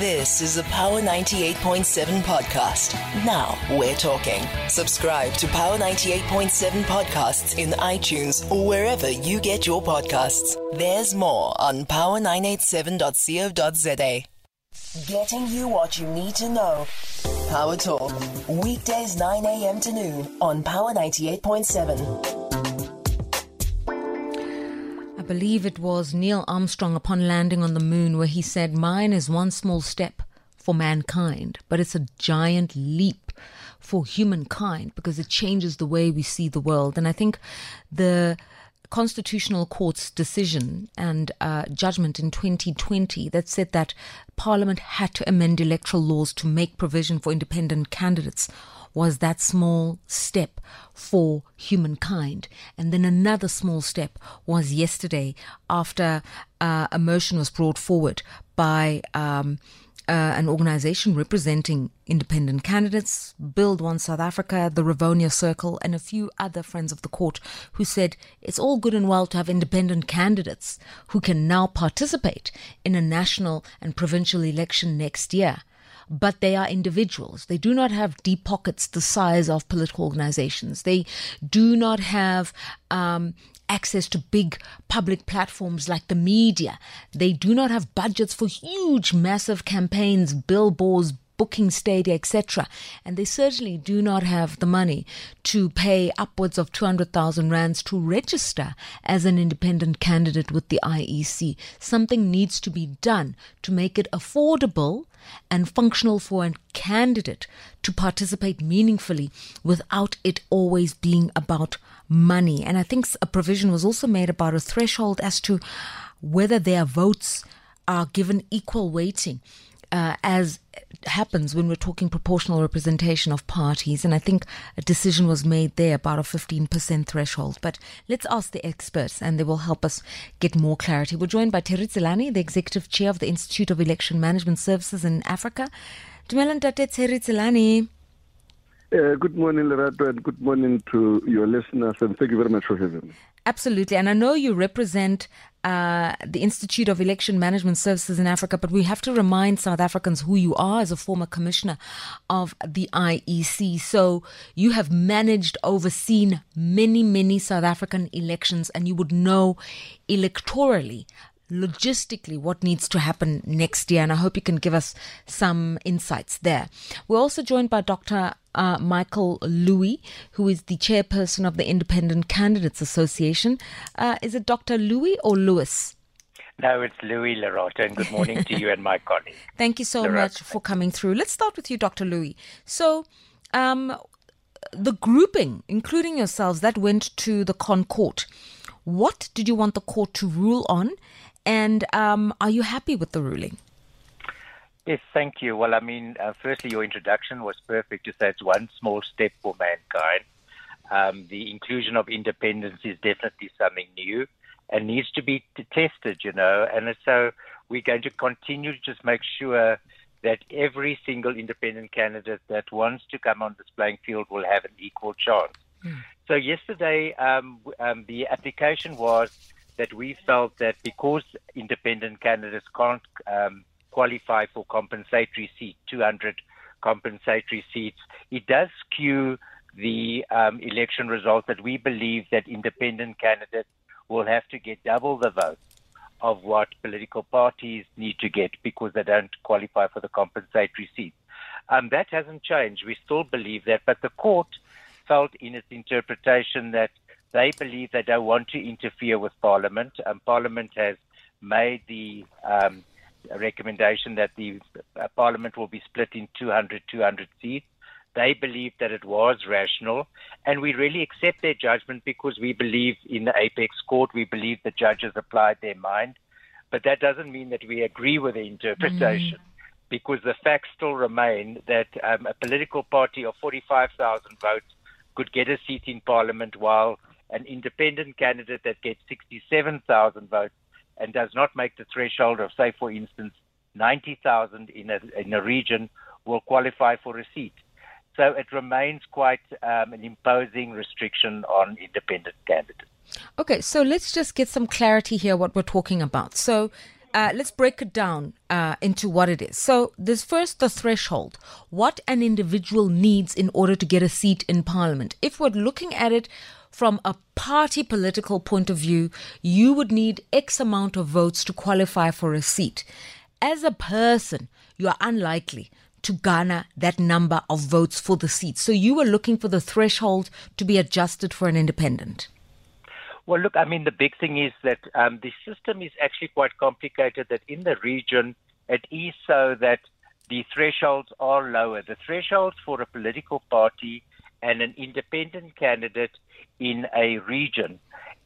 This is a Power 98.7 podcast. Now we're talking. Subscribe to Power 98.7 podcasts in iTunes or wherever you get your podcasts. There's more on power987.co.za. Getting you what you need to know. Power Talk. Weekdays 9 a.m. to noon on Power 98.7. Believe it was Neil Armstrong upon landing on the moon where he said, Mine is one small step for mankind, but it's a giant leap for humankind because it changes the way we see the world. And I think the Constitutional Court's decision and uh, judgment in 2020 that said that Parliament had to amend electoral laws to make provision for independent candidates was that small step for humankind. And then another small step was yesterday after uh, a motion was brought forward by. Um, uh, an organization representing independent candidates, Build One South Africa, the Rivonia Circle, and a few other friends of the court who said it's all good and well to have independent candidates who can now participate in a national and provincial election next year but they are individuals. They do not have deep pockets the size of political organizations. They do not have um, access to big public platforms like the media. They do not have budgets for huge, massive campaigns, billboards, booking stadia, etc. And they certainly do not have the money to pay upwards of 200,000 rands to register as an independent candidate with the IEC. Something needs to be done to make it affordable and functional for a candidate to participate meaningfully without it always being about money. And I think a provision was also made about a threshold as to whether their votes are given equal weighting uh, as happens when we're talking proportional representation of parties. And I think a decision was made there about a 15% threshold. But let's ask the experts and they will help us get more clarity. We're joined by Terry Tselane, the executive chair of the Institute of Election Management Services in Africa. Dumelan Terry Tselane. Uh, good morning, Lerato, and good morning to your listeners, and thank you very much for having me. Absolutely. And I know you represent uh, the Institute of Election Management Services in Africa, but we have to remind South Africans who you are as a former commissioner of the IEC. So you have managed, overseen many, many South African elections, and you would know electorally logistically what needs to happen next year. And I hope you can give us some insights there. We're also joined by Dr. Uh, Michael Louis, who is the chairperson of the Independent Candidates Association. Uh, is it Dr. Louis or Lewis? No, it's Louis Lerato, and good morning to you and my colleague. Thank you so much for coming through. Let's start with you, Dr. Louis. So, um, the grouping, including yourselves, that went to the Con Court. What did you want the court to rule on, and um, are you happy with the ruling? Yes, thank you. Well, I mean, uh, firstly, your introduction was perfect to say it's one small step for mankind. Um, the inclusion of independents is definitely something new and needs to be tested, you know. And so we're going to continue to just make sure that every single independent candidate that wants to come on this playing field will have an equal chance. Mm. So yesterday, um, um, the application was that we felt that because independent candidates can't um, qualify for compensatory seat, 200 compensatory seats, it does skew the um, election result that we believe that independent candidates will have to get double the votes of what political parties need to get because they don't qualify for the compensatory seats. Um, that hasn't changed. We still believe that, but the court felt in its interpretation that they believe they don't want to interfere with Parliament. Um, Parliament has made the um, recommendation that the uh, Parliament will be split in 200 200 seats. They believe that it was rational, and we really accept their judgment because we believe in the apex court. We believe the judges applied their mind, but that doesn't mean that we agree with the interpretation. Mm. Because the facts still remain that um, a political party of 45,000 votes could get a seat in parliament while an independent candidate that gets 67,000 votes and does not make the threshold of, say, for instance, 90,000 in a, in a region will qualify for a seat. So it remains quite um, an imposing restriction on independent candidates. Okay, so let's just get some clarity here what we're talking about. So uh, let's break it down uh, into what it is. So, there's first the threshold what an individual needs in order to get a seat in parliament. If we're looking at it from a party political point of view, you would need X amount of votes to qualify for a seat. As a person, you are unlikely to garner that number of votes for the seat. So you were looking for the threshold to be adjusted for an independent. Well, look, I mean, the big thing is that um, the system is actually quite complicated. That in the region, it is so that the thresholds are lower. The thresholds for a political party and an independent candidate in a region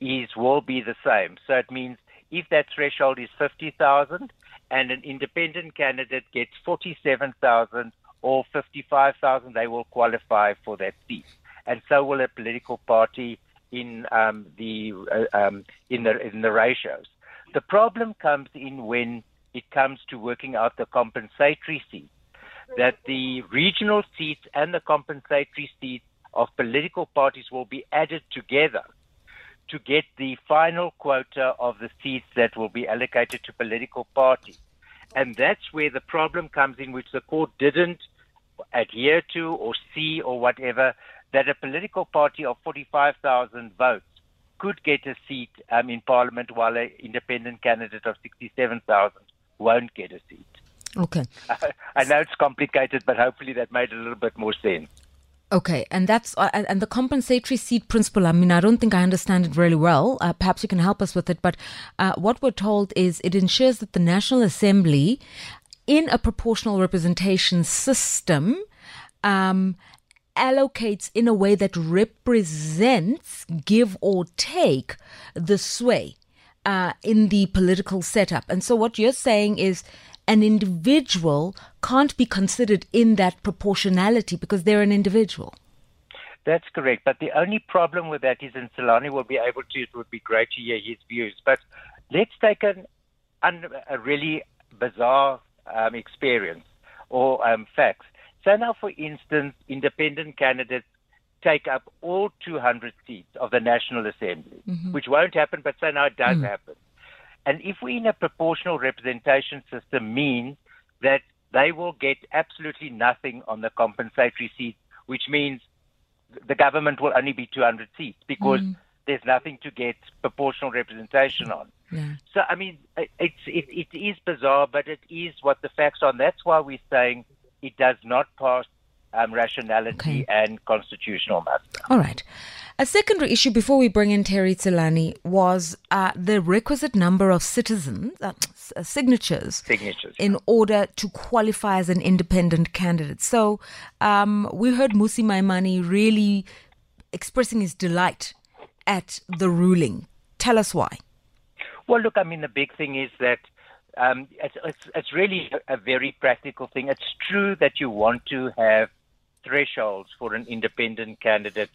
is will be the same. So it means if that threshold is 50,000 and an independent candidate gets 47,000 or 55,000, they will qualify for that seat. And so will a political party in um, the uh, um, in the in the ratios. The problem comes in when it comes to working out the compensatory seats. That the regional seats and the compensatory seats of political parties will be added together to get the final quota of the seats that will be allocated to political parties. And that's where the problem comes in, which the court didn't adhere to or see or whatever, that a political party of 45,000 votes could get a seat um, in parliament while an independent candidate of 67,000 won't get a seat. Okay. I know it's complicated, but hopefully that made a little bit more sense. Okay, and that's uh, and the compensatory seat principle. I mean, I don't think I understand it really well. Uh, perhaps you can help us with it. But uh, what we're told is it ensures that the National Assembly, in a proportional representation system, um, allocates in a way that represents, give or take, the sway uh, in the political setup. And so, what you're saying is an individual can't be considered in that proportionality because they're an individual. That's correct. But the only problem with that is, and Tselane will be able to, it would be great to hear his views. But let's take an, a really bizarre um, experience or um, facts. So now, for instance, independent candidates take up all 200 seats of the National Assembly, mm-hmm. which won't happen, but so now it does mm. happen. And if we in a proportional representation system means that they will get absolutely nothing on the compensatory seats, which means the government will only be 200 seats because mm. there's nothing to get proportional representation on. Yeah. So, I mean, it's, it, it is bizarre, but it is what the facts are. And that's why we're saying it does not pass um, rationality okay. and constitutional muster. All right. A secondary issue before we bring in Terry Tselane was uh, the requisite number of citizens, uh, uh, signatures, signatures in order to qualify as an independent candidate. So um, we heard Mmusi Maimane really expressing his delight at the ruling. Tell us why. Well, look, I mean, the big thing is that um, it's, it's, it's, really a very practical thing. It's true that you want to have thresholds for an independent candidate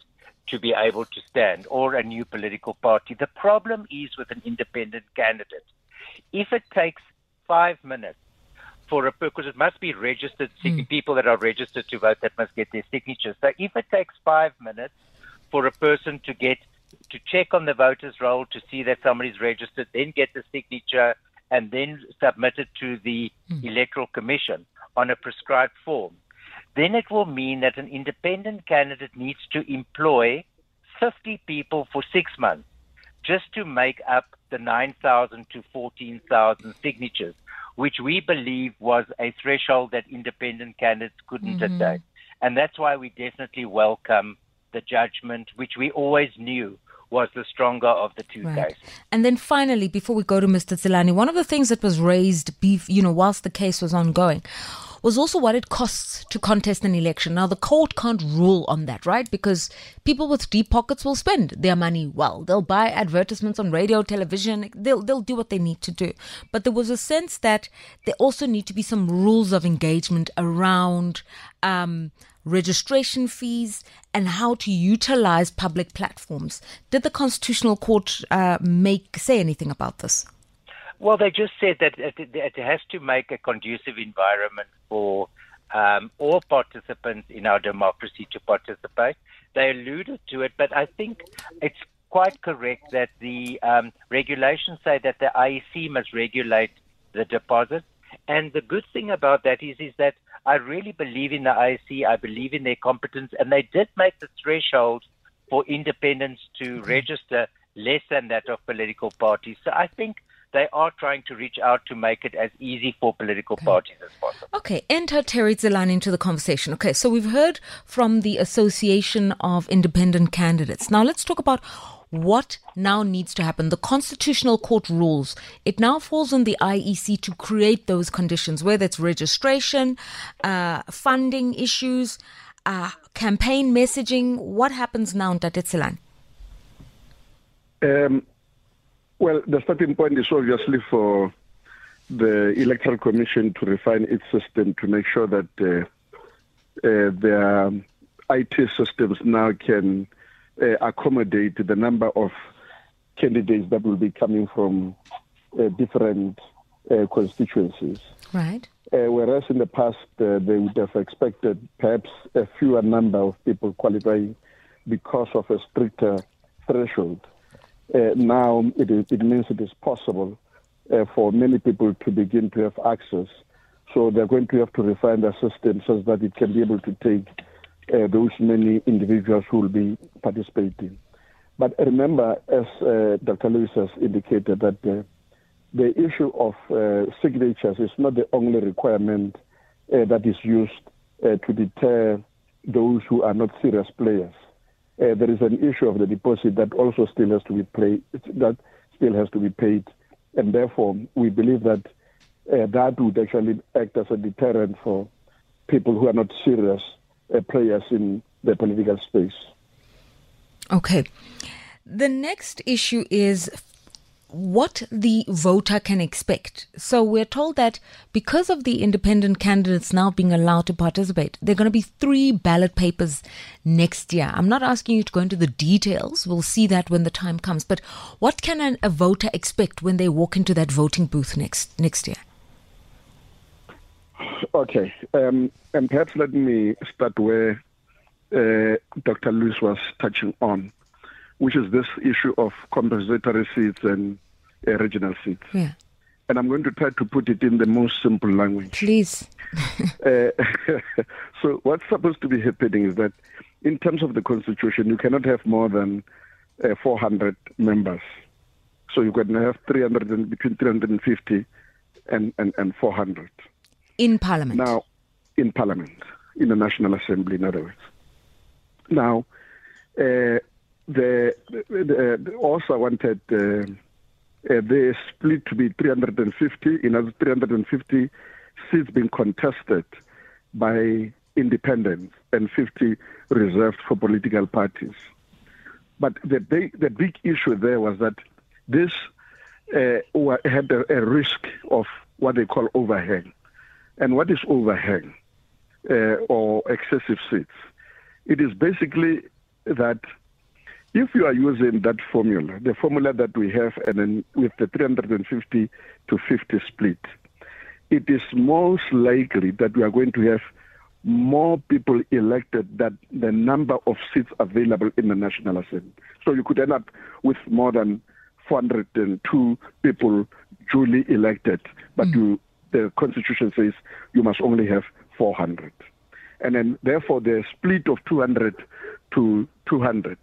to be able to stand or a new political party. The problem is with an independent candidate. If it takes five minutes for a because it must be registered mm. people that are registered to vote that must get their signatures. So if it takes five minutes for a person to get to check on the voters roll to see that somebody's registered, then get the signature and then submit it to the mm. electoral commission on a prescribed form then it will mean that an independent candidate needs to employ 50 people for six months just to make up the 9,000 to 14,000 signatures, which we believe was a threshold that independent candidates couldn't mm-hmm. attain. And that's why we definitely welcome the judgment, which we always knew was the stronger of the two right. cases. And then finally, before we go to Mr. Tselane, one of the things that was raised, you know, whilst the case was ongoing, was also what it costs to contest an election. Now, the court can't rule on that, right? Because people with deep pockets will spend their money well. They'll buy advertisements on radio, television. They'll they'll do what they need to do. But there was a sense that there also need to be some rules of engagement around. Um, registration fees, and how to utilize public platforms. Did the Constitutional Court uh, make say anything about this? Well, they just said that it, has to make a conducive environment for um, all participants in our democracy to participate. They alluded to it, but I think it's quite correct that the um, regulations say that the IEC must regulate the deposit. And the good thing about that is, is that I really believe in the IEC. I believe in their competence, and they did make the threshold for independents to register less than that of political parties. So I think they are trying to reach out to make it as easy for political okay. parties as possible. Okay, enter Terry Tselane into the conversation. Okay, so we've heard from the Association of Independent Candidates. Now let's talk about what now needs to happen. The Constitutional Court rules. It now falls on the IEC to create those conditions, whether it's registration, uh, funding issues, uh, campaign messaging. What happens now, Tate Tselane? Um, well, the starting point is obviously for the Electoral Commission to refine its system to make sure that uh, uh, their IT systems now can uh, accommodate the number of candidates that will be coming from uh, different uh, constituencies. Right. Uh, whereas in the past, they would have expected perhaps a fewer number of people qualifying because of a stricter threshold. Uh, now it, is, it means it is possible uh, for many people to begin to have access. So they're going to have to refine their system so that it can be able to take uh, those many individuals who will be participating. But remember, as uh, Dr. Lewis has indicated, that uh, the issue of uh, signatures is not the only requirement that is used to deter those who are not serious players uh, there is an issue of the deposit that also still has to be paid. That still has to be paid, and therefore we believe that uh, that would actually act as a deterrent for people who are not serious uh, players in the political space. Okay. The next issue is what the voter can expect. So we're told that because of the independent candidates now being allowed to participate, there are going to be three ballot papers next year. I'm not asking you to go into the details. We'll see that when the time comes. But what can an, a voter expect when they walk into that voting booth next next year? Okay, um, and perhaps let me start where uh, Dr. Lewis was touching on which is this issue of compensatory seats and uh, regional seats. Yeah. And I'm going to try to put it in the most simple language. Please. uh, so, what's supposed to be happening is that, in terms of the constitution, you cannot have more than uh, 400 members. So you can have 300 and, between 350 and, and, and 400. In Parliament. Now, in Parliament, in the National Assembly, in other words. Now, uh, the, the, also wanted uh, uh, the split to be 350, in other 350 seats being contested by independents and 50 reserved for political parties. But the big, the big issue there was that this uh, had a, a, risk of what they call overhang. And what is overhang uh, or excessive seats? It is basically that if you are using that formula, the formula that we have, and then with the 350 to 50 split, it is most likely that we are going to have more people elected than the number of seats available in the National Assembly. So you could end up with more than 402 people duly elected, but mm. you, the Constitution says you must only have 400. And then, therefore, the split of 200 to 200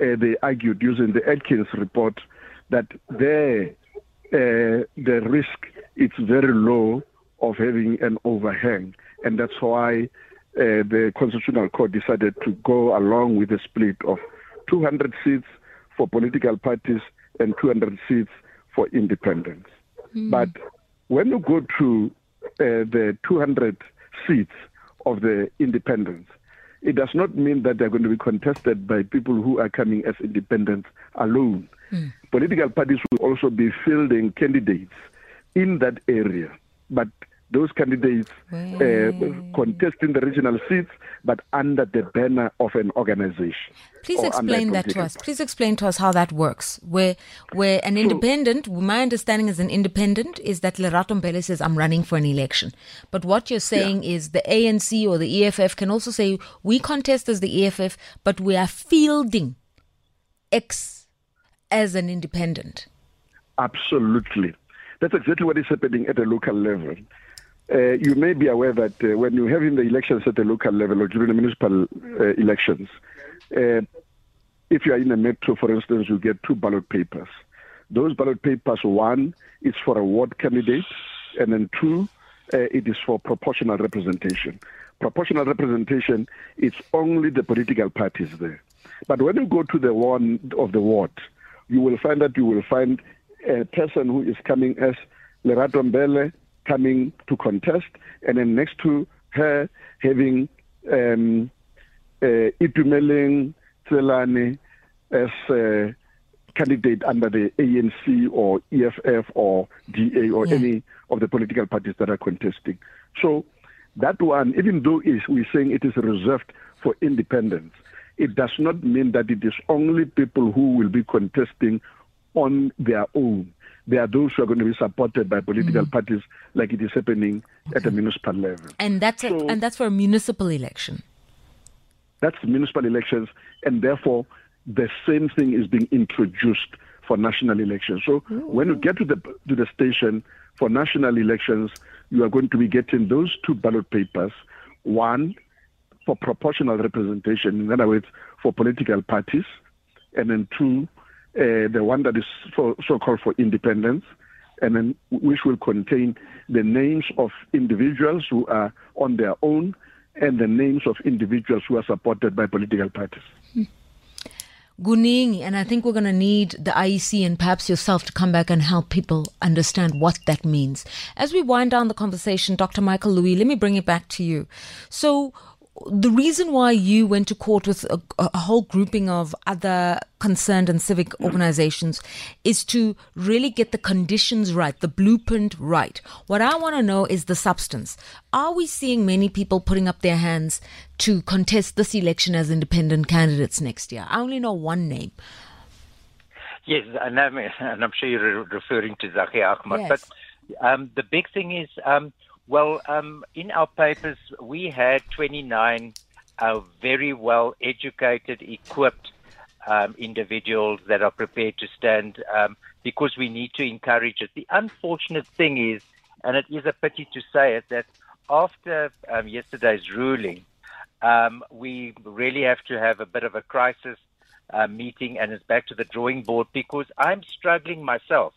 uh, they argued using the Atkins report that there uh, the risk is very low of having an overhang, and that's why uh, the Constitutional Court decided to go along with a split of 200 seats for political parties and 200 seats for independents. Mm. But when you go to uh, the 200 seats of the independents, it does not mean that they're going to be contested by people who are coming as independents alone. Mm. Political parties will also be fielding candidates in that area, but those candidates uh, contesting the regional seats, but under the banner of an organization. Please explain that to us. Please explain to us how that works. Where, where an independent, so, my understanding as an independent is that Lerato Mbele says, I'm running for an election. But what you're saying yeah. is the ANC or the EFF can also say, we contest as the EFF, but we are fielding X as an independent. Absolutely. That's exactly what is happening at a local level. Uh, you may be aware that uh, when you're having the elections at the local level or during the municipal uh, elections, uh, if you are in a metro, for instance, you get two ballot papers. Those ballot papers, one is for a ward candidate, and then two, uh, it is for proportional representation. Proportional representation, it's only the political parties there. But when you go to the one of the ward, you will find that you will find a person who is coming as Lerato Mbele coming to contest, and then next to her having um, uh, Itumeleng Tselane as a candidate under the ANC or EFF or DA or yeah. any of the political parties that are contesting. So that one, even though is we're saying it is reserved for independents, it does not mean that it is only people who will be contesting on their own. There are those who are going to be supported by political mm. parties, like it is happening okay. at the municipal level. And that's so, a, and that's for a municipal election. That's municipal elections, and therefore the same thing is being introduced for national elections. So mm. when you get to the to the station for national elections, you are going to be getting those two ballot papers. One for proportional representation, in other words, for political parties, and then two, Uh, the one that is for, so-called for independents, and then which will contain the names of individuals who are on their own and the names of individuals who are supported by political parties. Guningi, and I think we're going to need the IEC and perhaps yourself to come back and help people understand what that means. As we wind down the conversation, Dr. Michael Louis, let me bring it back to you. So, the reason why you went to court with a, a, whole grouping of other concerned and civic organizations is to really get the conditions right, the blueprint right. What I want to know is the substance. Are we seeing many people putting up their hands to contest this election as independent candidates next year? I only know one name. Yes, and I'm, and I'm sure you're referring to Zackie Achmat. Yes. But um, the big thing is. Um, well, um, in our papers, we had 29 uh, very well educated, equipped um, individuals that are prepared to stand um, because we need to encourage it. The unfortunate thing is, and it is a pity to say it, that after um, yesterday's ruling, um, we really have to have a bit of a crisis uh, meeting and it's back to the drawing board because I'm struggling myself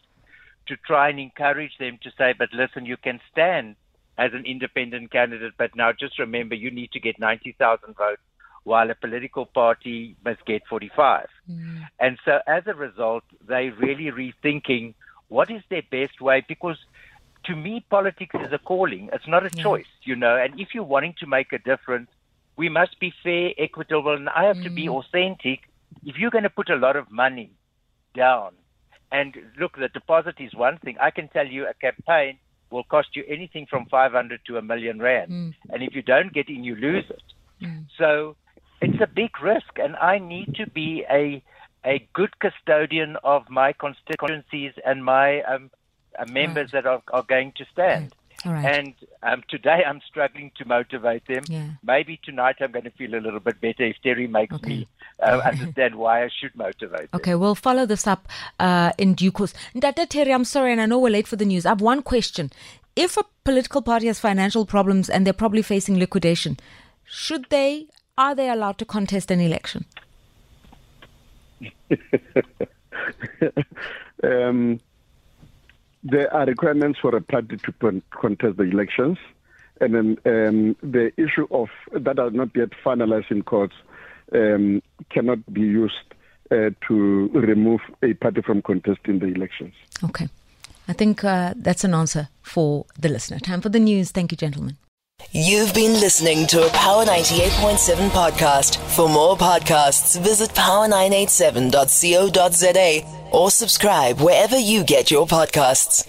to try and encourage them to say, but listen, you can stand as an independent candidate, but now just remember you need to get 90,000 votes while a political party must get 45. Mm. And so as a result, they really rethinking what is their best way because to me, politics is a calling. It's not a yeah. choice, you know. And if you're wanting to make a difference, we must be fair, equitable, and I have mm. to be mm. authentic. If you're going to put a lot of money down, and look, the deposit is one thing. I can tell you a campaign will cost you anything from 500 to a million rand. Mm. And if you don't get in, you lose it. Mm. So it's a big risk, and I need to be a a good custodian of my constituencies and my um, uh, members right. that are, are going to stand. Right. And um, today I'm struggling to motivate them. Yeah. Maybe tonight I'm going to feel a little bit better if Terry makes okay. me uh, understand why I should motivate them. Okay, we'll follow this up uh, in due course. Dr. Terry, I'm sorry, and I know we're late for the news. I have one question. If a political party has financial problems and they're probably facing liquidation, should they, are they allowed to contest an election? um, there are requirements for a party to contest the elections, and then um, the issue of that are not yet finalized in courts um, cannot be used uh, to remove a party from contesting the elections. Okay. I think uh, that's an answer for the listener. Time for the news. Thank you, gentlemen. You've been listening to a Power 98.7 podcast. For more podcasts, visit power987.co.za or subscribe wherever you get your podcasts.